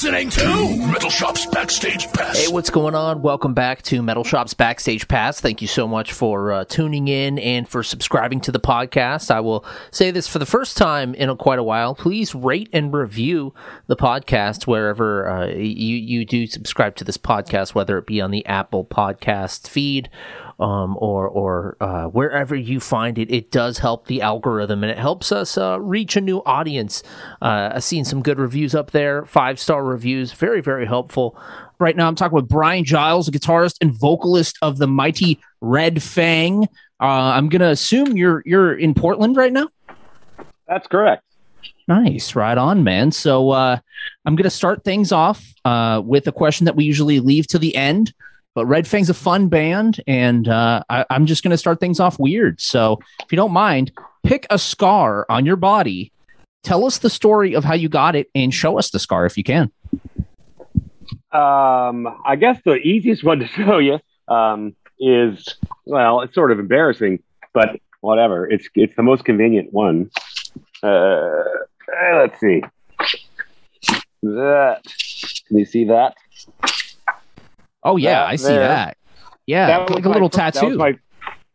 Listening to Metal Shop's Backstage Pass. Hey, what's going on? Welcome back to Metal Shop's Backstage Pass. Thank you so much for uh, tuning in and for subscribing to the podcast. I will say this for the first time in a, quite a while. Please rate and review the podcast wherever uh, you you do subscribe to this podcast, whether it be on the Apple Podcast feed um, or or uh, wherever you find it. It does help the algorithm and it helps us uh, reach a new audience. Uh, I've seen some good reviews up there, five star reviews, very very helpful. Right now, I'm talking with Bryan Giles, a guitarist and vocalist of the mighty Red Fang. Uh, I'm gonna assume you're you're in Portland right now. That's correct. Nice, right on, man. So uh, I'm gonna start things off uh, with a question that we usually leave to the end. But Red Fang's a fun band, and uh, I, I'm just going to start things off weird. So, if you don't mind, pick a scar on your body. Tell us the story of how you got it, and show us the scar if you can. Um, I guess the easiest one to show you um, is well, it's sort of embarrassing, but whatever. It's it's the most convenient one. Uh, let's see. That can you see that? Oh yeah, I see there. that. Yeah, That like a my little fir- that was tattoo. my-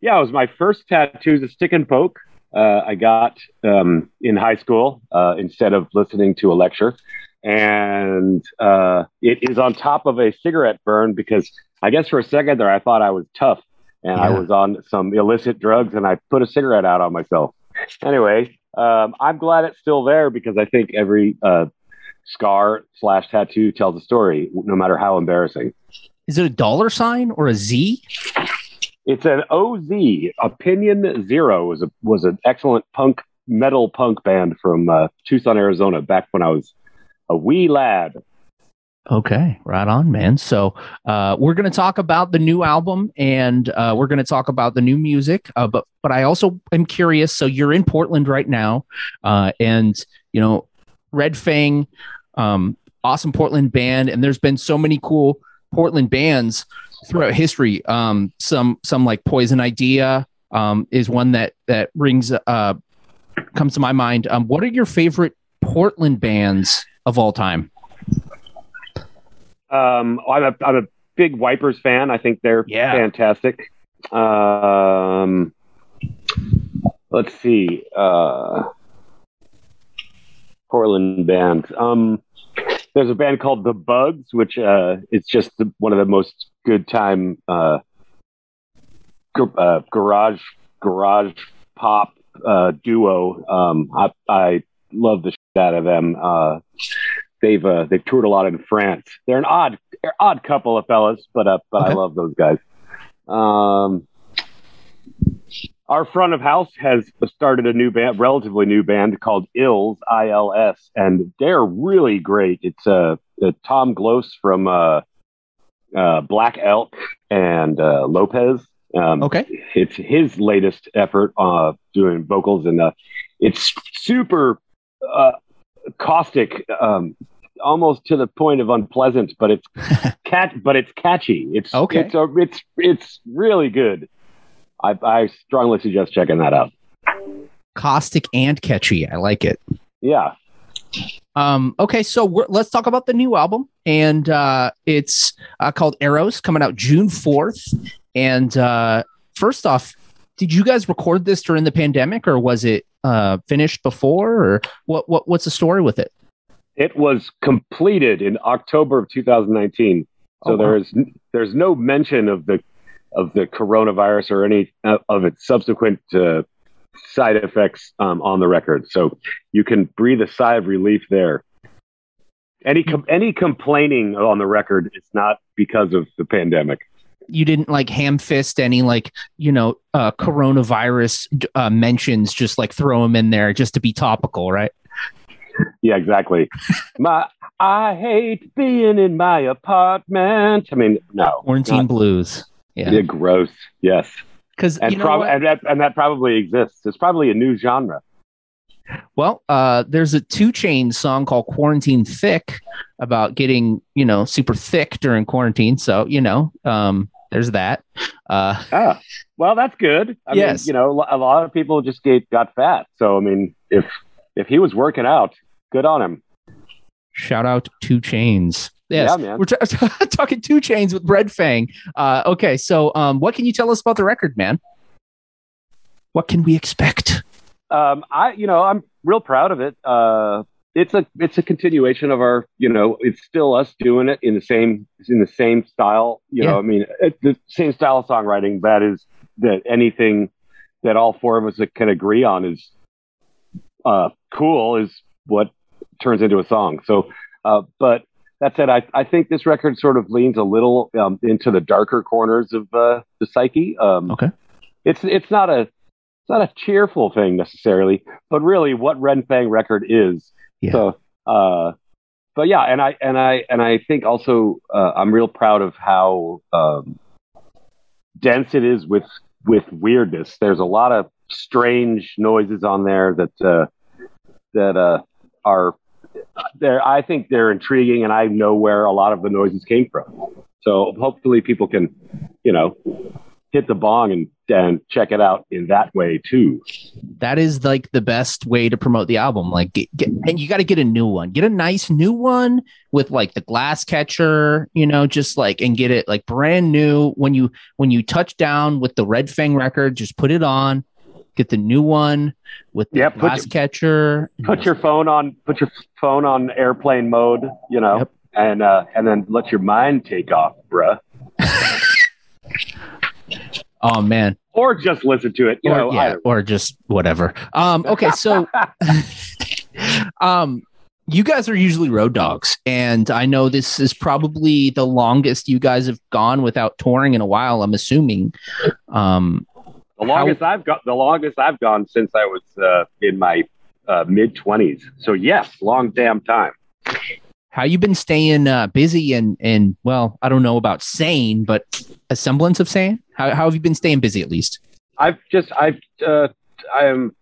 yeah, it was my first tattoo, the stick and poke. Uh, I got um, in high school uh, instead of listening to a lecture, and uh, it is on top of a cigarette burn because I guess for a second there I thought I was tough and I was on some illicit drugs and I put a cigarette out on myself. Anyway, um, I'm glad it's still there because I think every uh, scar slash tattoo tells a story, no matter how embarrassing. Is it a dollar sign or a Z? It's an OZ. Opinion Zero was a was an excellent punk metal punk band from uh, Tucson, Arizona, back when I was a wee lad. Okay, right on, man. So uh, we're going to talk about the new album and uh, we're going to talk about the new music. Uh, but but I also am curious. So you're in Portland right now, uh, and you know, Red Fang, um, awesome Portland band, and there's been so many cool Portland bands throughout history. Um, some some like Poison Idea um, is one that that rings uh, comes to my mind. Um, what are your favorite Portland bands of all time? Um, I'm a I'm a big Wipers fan. I think they're Yeah. fantastic. Um, let's see. Uh, Portland band. Um, there's a band called The Bugs, which uh, it's just the, one of the most good time uh, gar- uh, garage garage pop uh, duo. Um, I, I love the shit out of them. Uh, they've uh, they've toured a lot in France. They're an odd they're odd couple of fellas, but uh, but Okay. I love those guys. Um, our front of house has started a new band, relatively new band called Ills I L S, and they're really great. It's uh, uh Tom Gloss from uh, uh, Black Elk and uh, Lopez. Um, Okay. it's his latest effort uh, doing vocals, and uh, it's super uh, caustic, um, almost to the point of unpleasant. But it's cat, but it's catchy. It's Okay. It's it's it's really good. I, I strongly suggest checking that out. caustic and catchy. I like it. Yeah. Um, okay, so we're, let's talk about the new album, and uh, it's uh, called Arrows, coming out June fourth. And uh, first off, did you guys record this during the pandemic, or was it uh, finished before, or what? What what's the story with it? It was completed in October of 2019. So Oh, wow. there's there's no mention of the of the coronavirus or any uh, of its subsequent uh, side effects um, on the record. So you can breathe a sigh of relief there. Any com- any complaining on the record is not because of the pandemic. You didn't like ham fist any like you know uh, coronavirus uh, mentions, just like throw them in there just to be topical, right? Yeah, exactly. my I hate being in my apartment. I mean, no, Quarantine not- blues. Yeah, Yeah, gross. Yes, because and prob- and that and that probably exists. It's probably a new genre. Well, uh, there's a two chain song called Quarantine Thick about getting, you know, super thick during quarantine. So, you know, um, there's that. Uh, Ah, well, that's good. I Yes. mean, you know, a lot of people just get got fat. So, I mean, if if he was working out, good on him. shout out 2 Chainz. Yes, Yeah, man. we're t- talking 2 Chainz with Red Fang. Uh, okay, so um, what can you tell us about the record, man? What can we expect? Um, I, you know, I'm real proud of it. Uh, it's a it's a continuation of our, you know, it's still us doing it in the same in the same style. You Yeah. know, I mean, it's the same style of songwriting. That is that anything that all four of us can agree on is uh, cool is what turns into a song. So, uh, but that said, I, I think this record sort of leans a little um, into the darker corners of uh, the psyche. Um, Okay. It's it's not a it's not a cheerful thing necessarily, but really what Red Fang record is. Yeah. So, uh, but yeah, and I and I and I think also uh, I'm real proud of how um, dense it is with with weirdness. There's a lot of strange noises on there that uh, that uh, are there. I think they're intriguing, and I know where a lot of the noises came from. So hopefully, people can, you know, hit the bong and and check it out in that way too. That is like the best way to promote the album. Like, get, get, and you got to get a new one. Get a nice new one with like the glass catcher, you know, just like and get it like brand new. When you when you touch down with the Red Fang record, just put it on. Get the new one with the put glass your- catcher. Put your phone on. Put your phone on airplane mode. You know, Yep. and uh, and then let your mind take off, bruh. Oh man, Or just listen to it. You or, know, yeah, or just whatever. Um, okay, so um, you guys are usually road dogs, and I know this is probably the longest you guys have gone without touring in a while. I'm assuming. Um, The longest I've got, the longest I've gone since I was uh, in my uh, mid twenties. So yes, long damn time. how you been staying uh, busy and and well, I don't know about sane, but a semblance of sane. How how have you been staying busy at least? I've just I've uh, I am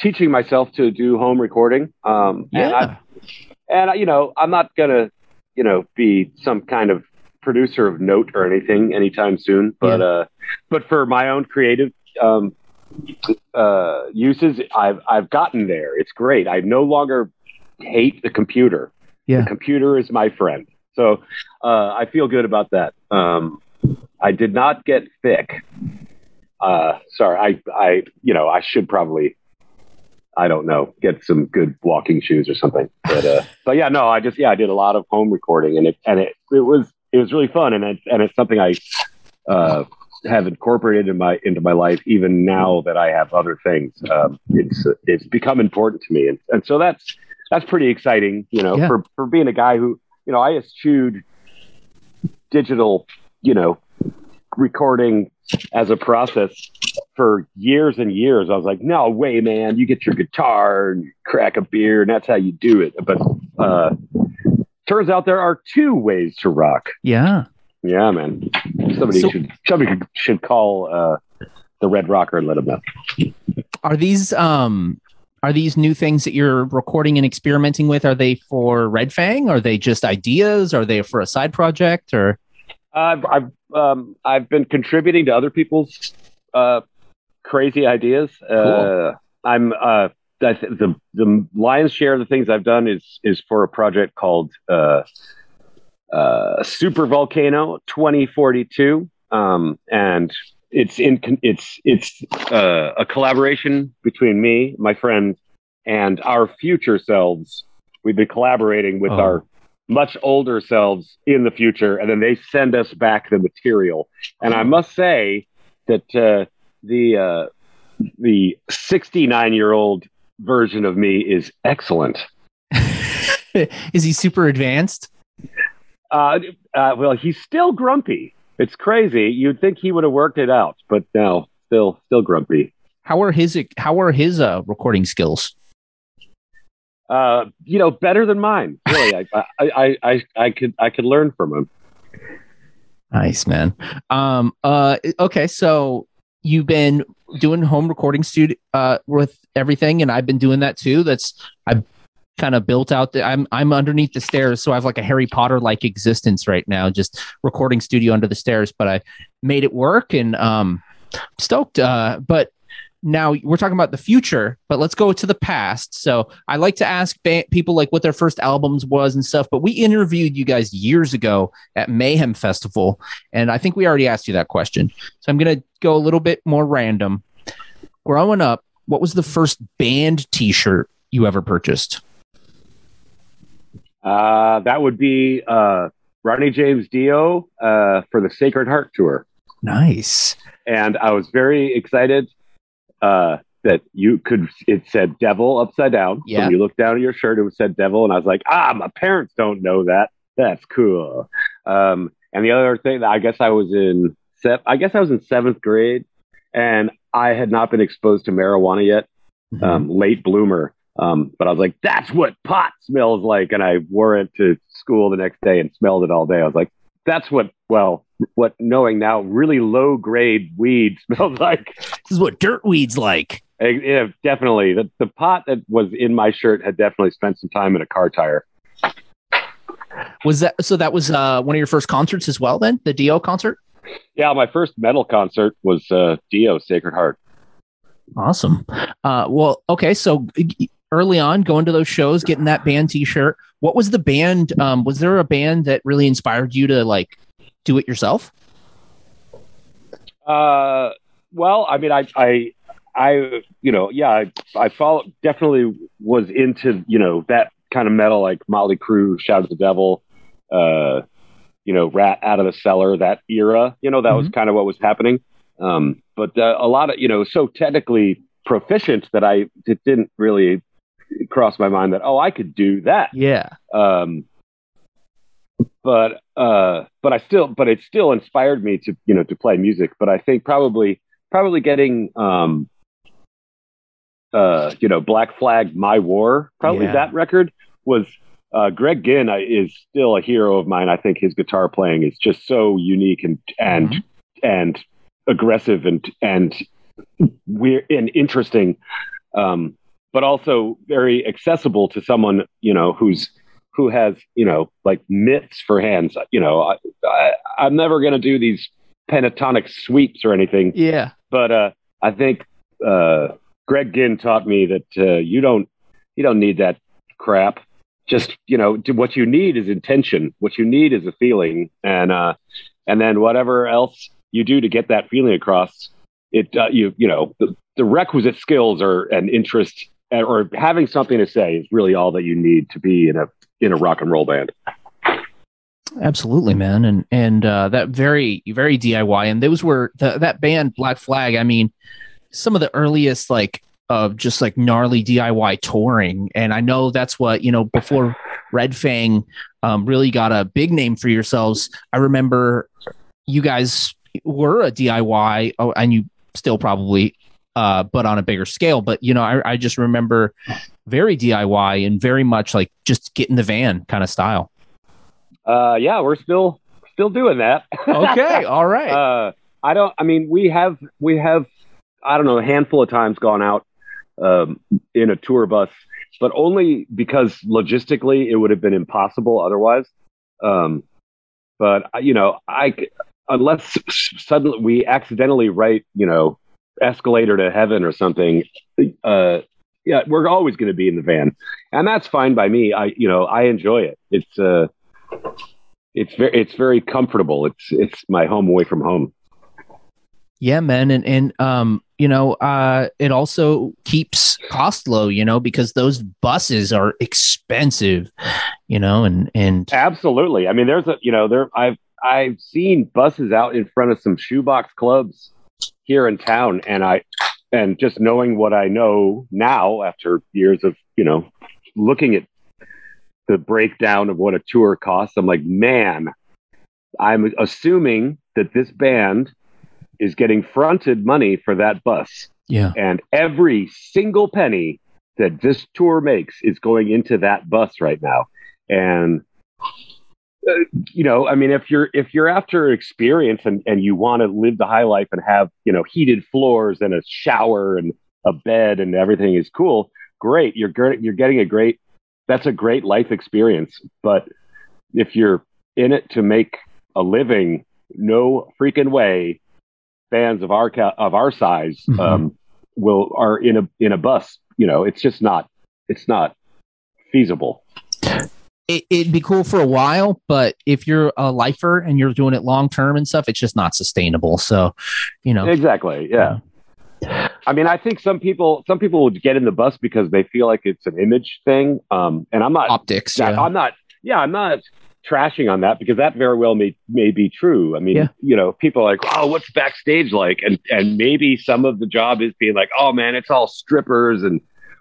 teaching myself to do home recording. Um, and I, and you know I'm not gonna you know be some kind of producer of note or anything anytime soon. But uh, but for my own creative um, uh, uses, I've I've gotten there. It's great. I no longer hate the computer. Yeah. The computer is my friend. So uh, I feel good about that. Um, I did not get thick. Uh, sorry, I, I, you know, I should probably, I don't know, get some good walking shoes or something. But, uh, but yeah, no, I just, yeah, I did a lot of home recording, and it, and it, it was, it was really fun, and it, and it's something I, uh, have incorporated in my into my life even now that I have other things. Um, it's it's become important to me, and, and so that's that's pretty exciting. You know, Yeah. for for being a guy who you know I eschewed digital, you know, recording as a process for years and years. I was like, no way, man! You get your guitar and you crack a beer, and that's how you do it. But uh, turns out there are two ways to rock. Yeah. Yeah, man. Somebody So- should somebody should call uh, the Red Rocker and let him know. Are these um are these new things that you're recording and experimenting with? Are they for Red Fang? Are they just ideas? Are they for a side project? Or I've I've um, I've been contributing to other people's uh, crazy ideas. Uh, I'm uh, I the the lion's share of the things I've done is is for a project called uh, Super Volcano 2042, um, and it's in it's it's uh, a collaboration between me, my friend, and our future selves. We've been collaborating with Oh. our much older selves in the future, and then they send us back the material. And I must say that uh, the uh, the 69 year old version of me is excellent. Is he super advanced? Uh, uh, well, he's still grumpy. It's crazy. You'd think he would have worked it out, but no, still still grumpy. How are his how are his uh, recording skills? Uh, you know, better than mine. Really, I, I, I, I, I could I could learn from him. Nice man. Um. Uh. Okay. So you've been doing home recording studio uh with everything, and I've been doing that too. That's I've kind of built out. The, I'm I'm underneath the stairs, so I have like a Harry Potter like existence right now, just recording studio under the stairs. But I made it work, and um, stoked. Uh. But now we're talking about the future, but let's go to the past. So I like to ask ba- people like what their first albums was and stuff. But we interviewed you guys years ago at Mayhem Festival, and I think we already asked you that question. So I'm gonna go a little bit more random. Growing up, what was the first band T-shirt you ever purchased? Uh, that would be uh, Ronnie James Dio uh, for the Sacred Heart tour, Nice. and I was very excited uh, that you could. It said "Devil" upside down. Yeah. when you look down at your shirt, it was said "Devil," and I was like, "Ah, my parents don't know that. That's cool." Um, and the other thing, I guess I was in. se- I guess I was in seventh grade, and I had not been exposed to marijuana yet. Mm-hmm. um, late bloomer. Um, but I was like, that's what pot smells like. And I wore it to school the next day and smelled it all day. I was like, that's what, well, what knowing now really low grade weed smells like. This is what dirt weeds like. Eh, yeah, definitely. The, the pot that was in my shirt had definitely spent some time in a car tire. Was that so? That was uh, one of your first concerts as well. Then the Dio concert. Yeah, my first metal concert was uh, Dio Sacred Heart. Awesome. Uh, well, okay. So early on, going to those shows, getting that band T-shirt. What was the band? Um, was there a band that really inspired you to like do it yourself? Uh, well, I mean, I, I, I, you know, yeah, I, I follow, definitely was into, you know, that kind of metal, like Motley Crue, Shout at the Devil, uh, you know, Ratt Out of the Cellar, that era, you know, that was kind of what was happening. Um, but uh, a lot of, you know, so technically proficient that I, it didn't really cross my mind that, oh, I could do that Yeah. um, but uh, but I still, but it still inspired me to you know to play music. But I think probably probably getting um, uh, you know Black Flag, My War, probably Yeah. that record was. Uh, Greg Ginn uh, is still a hero of mine. I think his guitar playing is just so unique and and and aggressive and and weird and interesting, um, but also very accessible to someone you know who's who has you know like mitts for hands. You know, I, I, I'm never going to do these pentatonic sweeps or anything, Yeah. but uh, I think uh, Greg Ginn taught me that uh, you don't you don't need that crap. Just you know, what you need is intention. What you need is a feeling, and uh, and then whatever else you do to get that feeling across, it uh, you you know the, the requisite skills or an interest or having something to say is really all that you need to be in a in a rock and roll band. Absolutely, man, and and uh, that very very DIY, and those were the, that band Black Flag. I mean, some of the earliest like of just like gnarly DIY touring, and I know that's what you know before Red Fang um, really got a big name for yourselves. I remember you guys were a DIY, oh, and you still probably, uh, but on a bigger scale. But you know, I, I just remember very DIY and very much like just get in the van kind of style. Uh, yeah, we're still still doing that. Okay, all right. uh, I don't. I mean, we have we have I don't know a handful of times gone out um, in a tour bus, but only because logistically it would have been impossible otherwise. Um, but you know, I unless suddenly we accidentally write, you know, escalator to heaven or something. Uh, yeah, we're always going to be in the van, and that's fine by me. I, you know, I enjoy it. It's uh, it's very, it's very comfortable. It's, it's my home away from home. Yeah, man, and and um, you know, uh, it also keeps cost low, you know, because those buses are expensive, you know, and and Absolutely. I mean, there's a you know there I've I've seen buses out in front of some shoebox clubs here in town, and I and just knowing what I know now after years of you know looking at the breakdown of what a tour costs, I'm like, man, I'm assuming that this band is getting fronted money for that bus. yeah, And every single penny that this tour makes is going into that bus right now. And you know, I mean, if you're if you're after experience and, and you want to live the high life and have you know heated floors and a shower and a bed and everything is cool, great. You're you're getting a great that's a great life experience. But if you're in it to make a living, no freaking way Fans of our ca- of our size Mhm. um, will are in a in a bus. You know, it's just not it's not feasible. It, it'd be cool for a while, but if you're a lifer and you're doing it long term and stuff, it's just not sustainable. So, you know, Exactly. Yeah. I mean, I think some people some people would get in the bus because they feel like it's an image thing. Um, and I'm not. optics. Yeah, I'm not. Yeah, I'm not trashing on that because that very well may may be true. I mean, Yeah. you know, people are like, "Oh, what's backstage like?" And and maybe some of the job is being like, "Oh man, it's all strippers and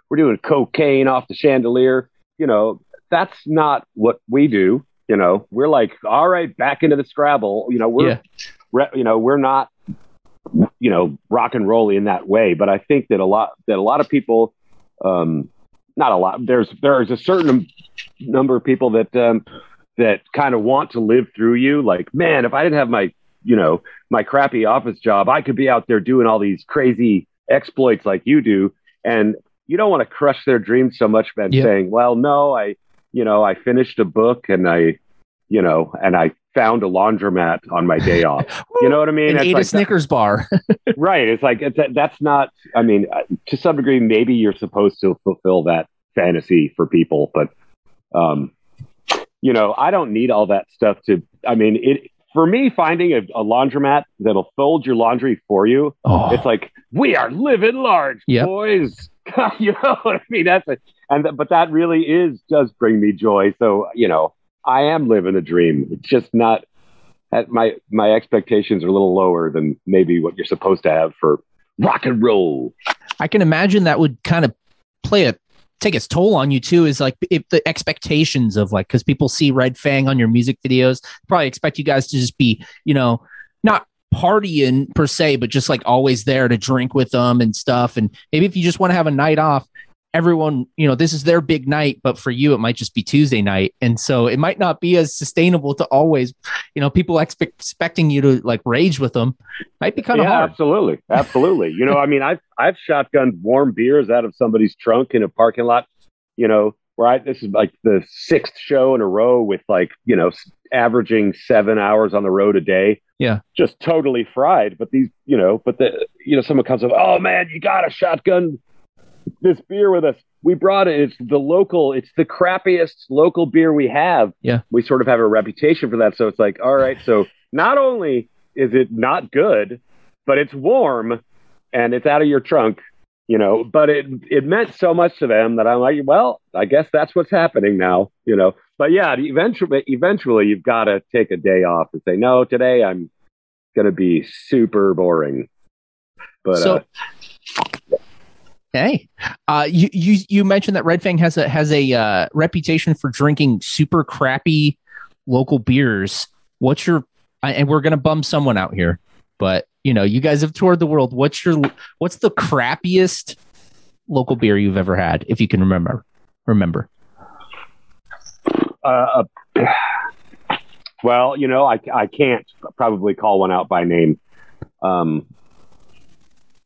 we're doing cocaine off the chandelier." You know, that's not what we do. You know, we're like, "All right, back into the Scrabble." You know, we're Yeah. re- you know, we're not you know rock and roll in that way but i think that a lot that a lot of people um not a lot there's there's a certain number of people that um that kind of want to live through you like man if i didn't have my you know my crappy office job i could be out there doing all these crazy exploits like you do and you don't want to crush their dreams so much by Yeah. saying well no i you know i finished a book and i you know and i found a laundromat on my day off. You know what i mean? And It's ate like a Snickers bar. right. It's like it's, that's not i mean uh, to some degree maybe you're supposed to fulfill that fantasy for people but um you know i don't need all that stuff to i mean it for me finding a, a laundromat that'll fold your laundry for you oh, it's like we are living large Yep. boys. You know what i mean? That's it and but that really is does bring me joy so you know i am living a dream it's just not my my expectations are a little lower than maybe what you're supposed to have for rock and roll I can imagine that would kind of play a take its toll on you too. Is like if the expectations of like because people see Red Fang on your music videos, probably expect you guys to just be you know not partying per se, but just like always there to drink with them and stuff. And maybe if you just want to have a night off, everyone, you know, this is their big night, but for you, it might just be Tuesday night. And so it might not be as sustainable to always, you know, people expect, expecting you to like rage with them might be kind of yeah, hard. absolutely, absolutely. you know, I mean, I've I've shotgunned warm beers out of somebody's trunk in a parking lot. You know, right. This is like the sixth show in a row with like you know averaging seven hours on the road a day. Yeah. just totally fried. But these, you know, but the you know, someone comes up, oh man, you got a shotgun this beer with us. We brought it. It's the local. It's the crappiest local beer we have. Yeah. we sort of have a reputation for that. So it's like, all right, so not only is it not good, but it's warm and it's out of your trunk, you know. But it it meant so much to them that I'm like, well, I guess that's what's happening now, you know. But yeah, eventually, eventually, you've got to take a day off and say, no, today I'm going to be super boring. But So- uh, Hey, uh, you you you mentioned that Red Fang has a has a uh, reputation for drinking super crappy local beers. What's your and we're gonna bum someone out here, but you know you guys have toured the world. What's your what's the crappiest local beer you've ever had, if you can remember? Remember? uh, well, you know, I, I can't probably call one out by name. Um,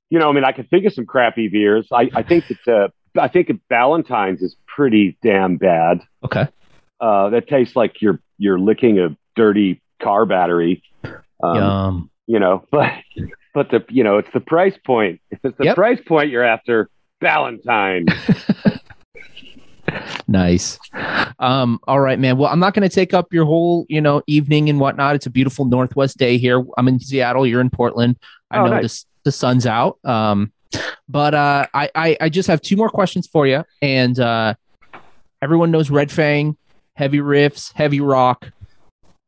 you know, I mean, I could think of some crappy beers. I, I think that uh, I think Valentine's is pretty damn bad. Okay. Uh, that tastes like you're you're licking a dirty car battery. Um, Yum. You know, but but the you know it's the price point. If it's the Yep. price point you're after, Valentine. nice. Um, all right, man. Well, I'm not going to take up your whole, you know, evening and whatnot. It's a beautiful Northwest day here. I'm in Seattle. You're in Portland. I Oh, know nice. the the sun's out. Um, but uh, I, I I just have two more questions for you, and uh, everyone knows Red Fang, heavy riffs, heavy rock.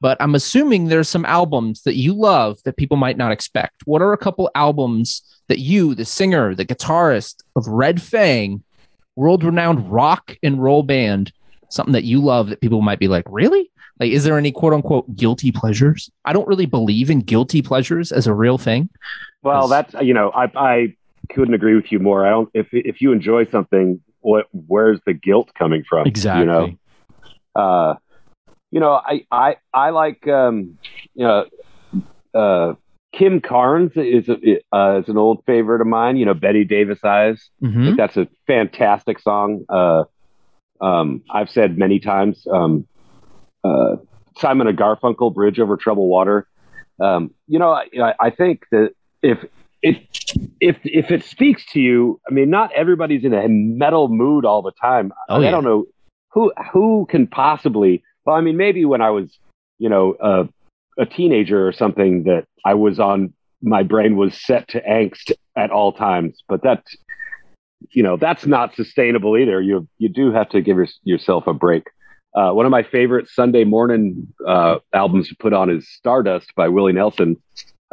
But I'm assuming there's some albums that you love that people might not expect. What are a couple albums that you, the singer, the guitarist of Red Fang, world renowned rock and roll band, something that you love that people might be like, really? Like, is there any quote unquote guilty pleasures? I don't really believe in guilty pleasures as a real thing. Well, that's you know, I I couldn't agree with you more. I don't if if you enjoy something, what where's the guilt coming from? Exactly. You know, uh, you know, I I I like um, you know, uh, Kim Carnes is a, uh, is an old favorite of mine. You know, Bette Davis Eyes. I Mhm. that's a fantastic song. Uh, um, I've said many times. Um, uh, Simon and Garfunkel, "Bridge Over Troubled Water." Um, you know, I, I think that if if if if it speaks to you, I mean, not everybody's in a metal mood all the time. Oh, I, yeah. don't know who who can possibly. Well, I mean, maybe when I was, you know, uh, a teenager or something, that I was on. My brain was set to angst at all times, but that you know that's not sustainable either. You you do have to give your, yourself a break. Uh, one of my favorite Sunday morning uh, albums to put on is Stardust by Willie Nelson.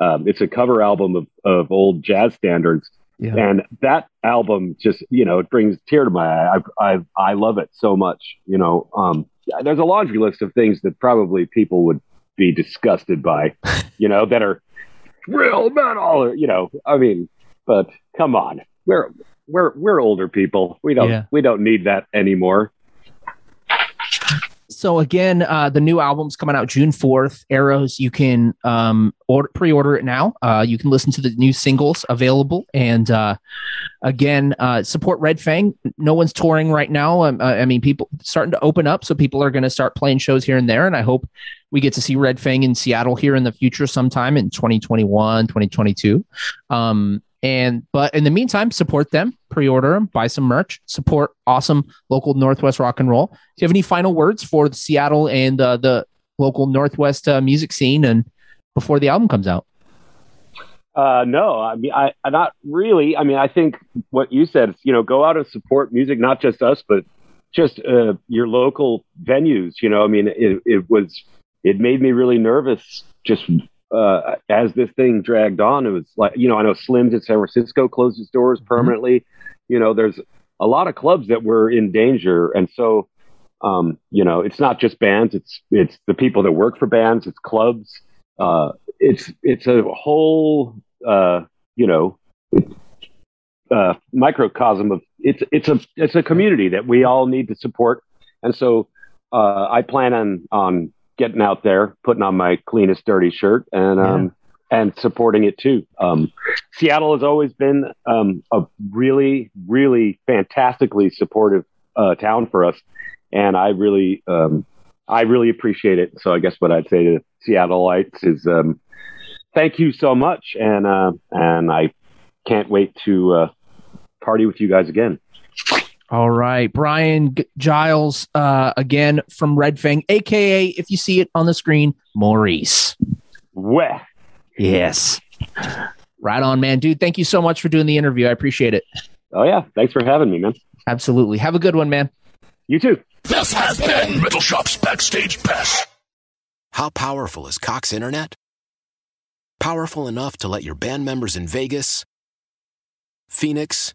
Um, it's a cover album of, of old jazz standards, Yeah. and that album just you know it brings a tear to my eye. I I, I love it so much. You know, um, there's a laundry list of things that probably people would be disgusted by. You know, that are real metal. Or, you know, I mean, but come on, we're we're we're older people. We don't Yeah. we don't need that anymore. So again, uh, the new album's coming out June fourth. Arrows, you can um, order, pre-order it now. Uh, you can listen to the new singles available, and uh, again, uh, support Red Fang. No one's touring right now. Um, uh, I mean, people starting to open up, so people are going to start playing shows here and there. And I hope we get to see Red Fang in Seattle here in the future, sometime in 2021, 2022. Um, and but in the meantime, support them, pre-order them, buy some merch, support awesome local Northwest rock and roll. Do you have any final words for the Seattle and uh, the local Northwest uh, music scene and before the album comes out? Uh, no, I mean, I, I not really. I mean, I think what you said, you know, go out and support music, not just us, but just uh, your local venues. You know, I mean, it, it was, it made me really nervous just uh, as this thing dragged on. It was like, you know, I know Slim's in San Francisco closed its doors permanently. You know, there's a lot of clubs that were in danger, and so, um, you know, it's not just bands; it's it's the people that work for bands, it's clubs. Uh, it's it's a whole uh, you know uh, microcosm of it's it's a it's a community that we all need to support, and so uh, I plan on on getting out there, putting on my cleanest dirty shirt, and um, and supporting it too. Um, Seattle has always been um, a really really fantastically supportive uh, town for us, and I really um, I really appreciate it. So I guess what I'd say to Seattleites is um, thank you so much, and uh, and I can't wait to uh, party with you guys again. All right, Bryan G- Giles, uh, again from Red Fang, aka if you see it on the screen, Maurice. Weh. Yes, right on, man, dude. Thank you so much for doing the interview. I appreciate it. Oh yeah, thanks for having me, man. Absolutely. Have a good one, man. You too. This has been Metal Shop's Backstage Pass. How powerful is Cox Internet? Powerful enough to let your band members in Vegas, Phoenix,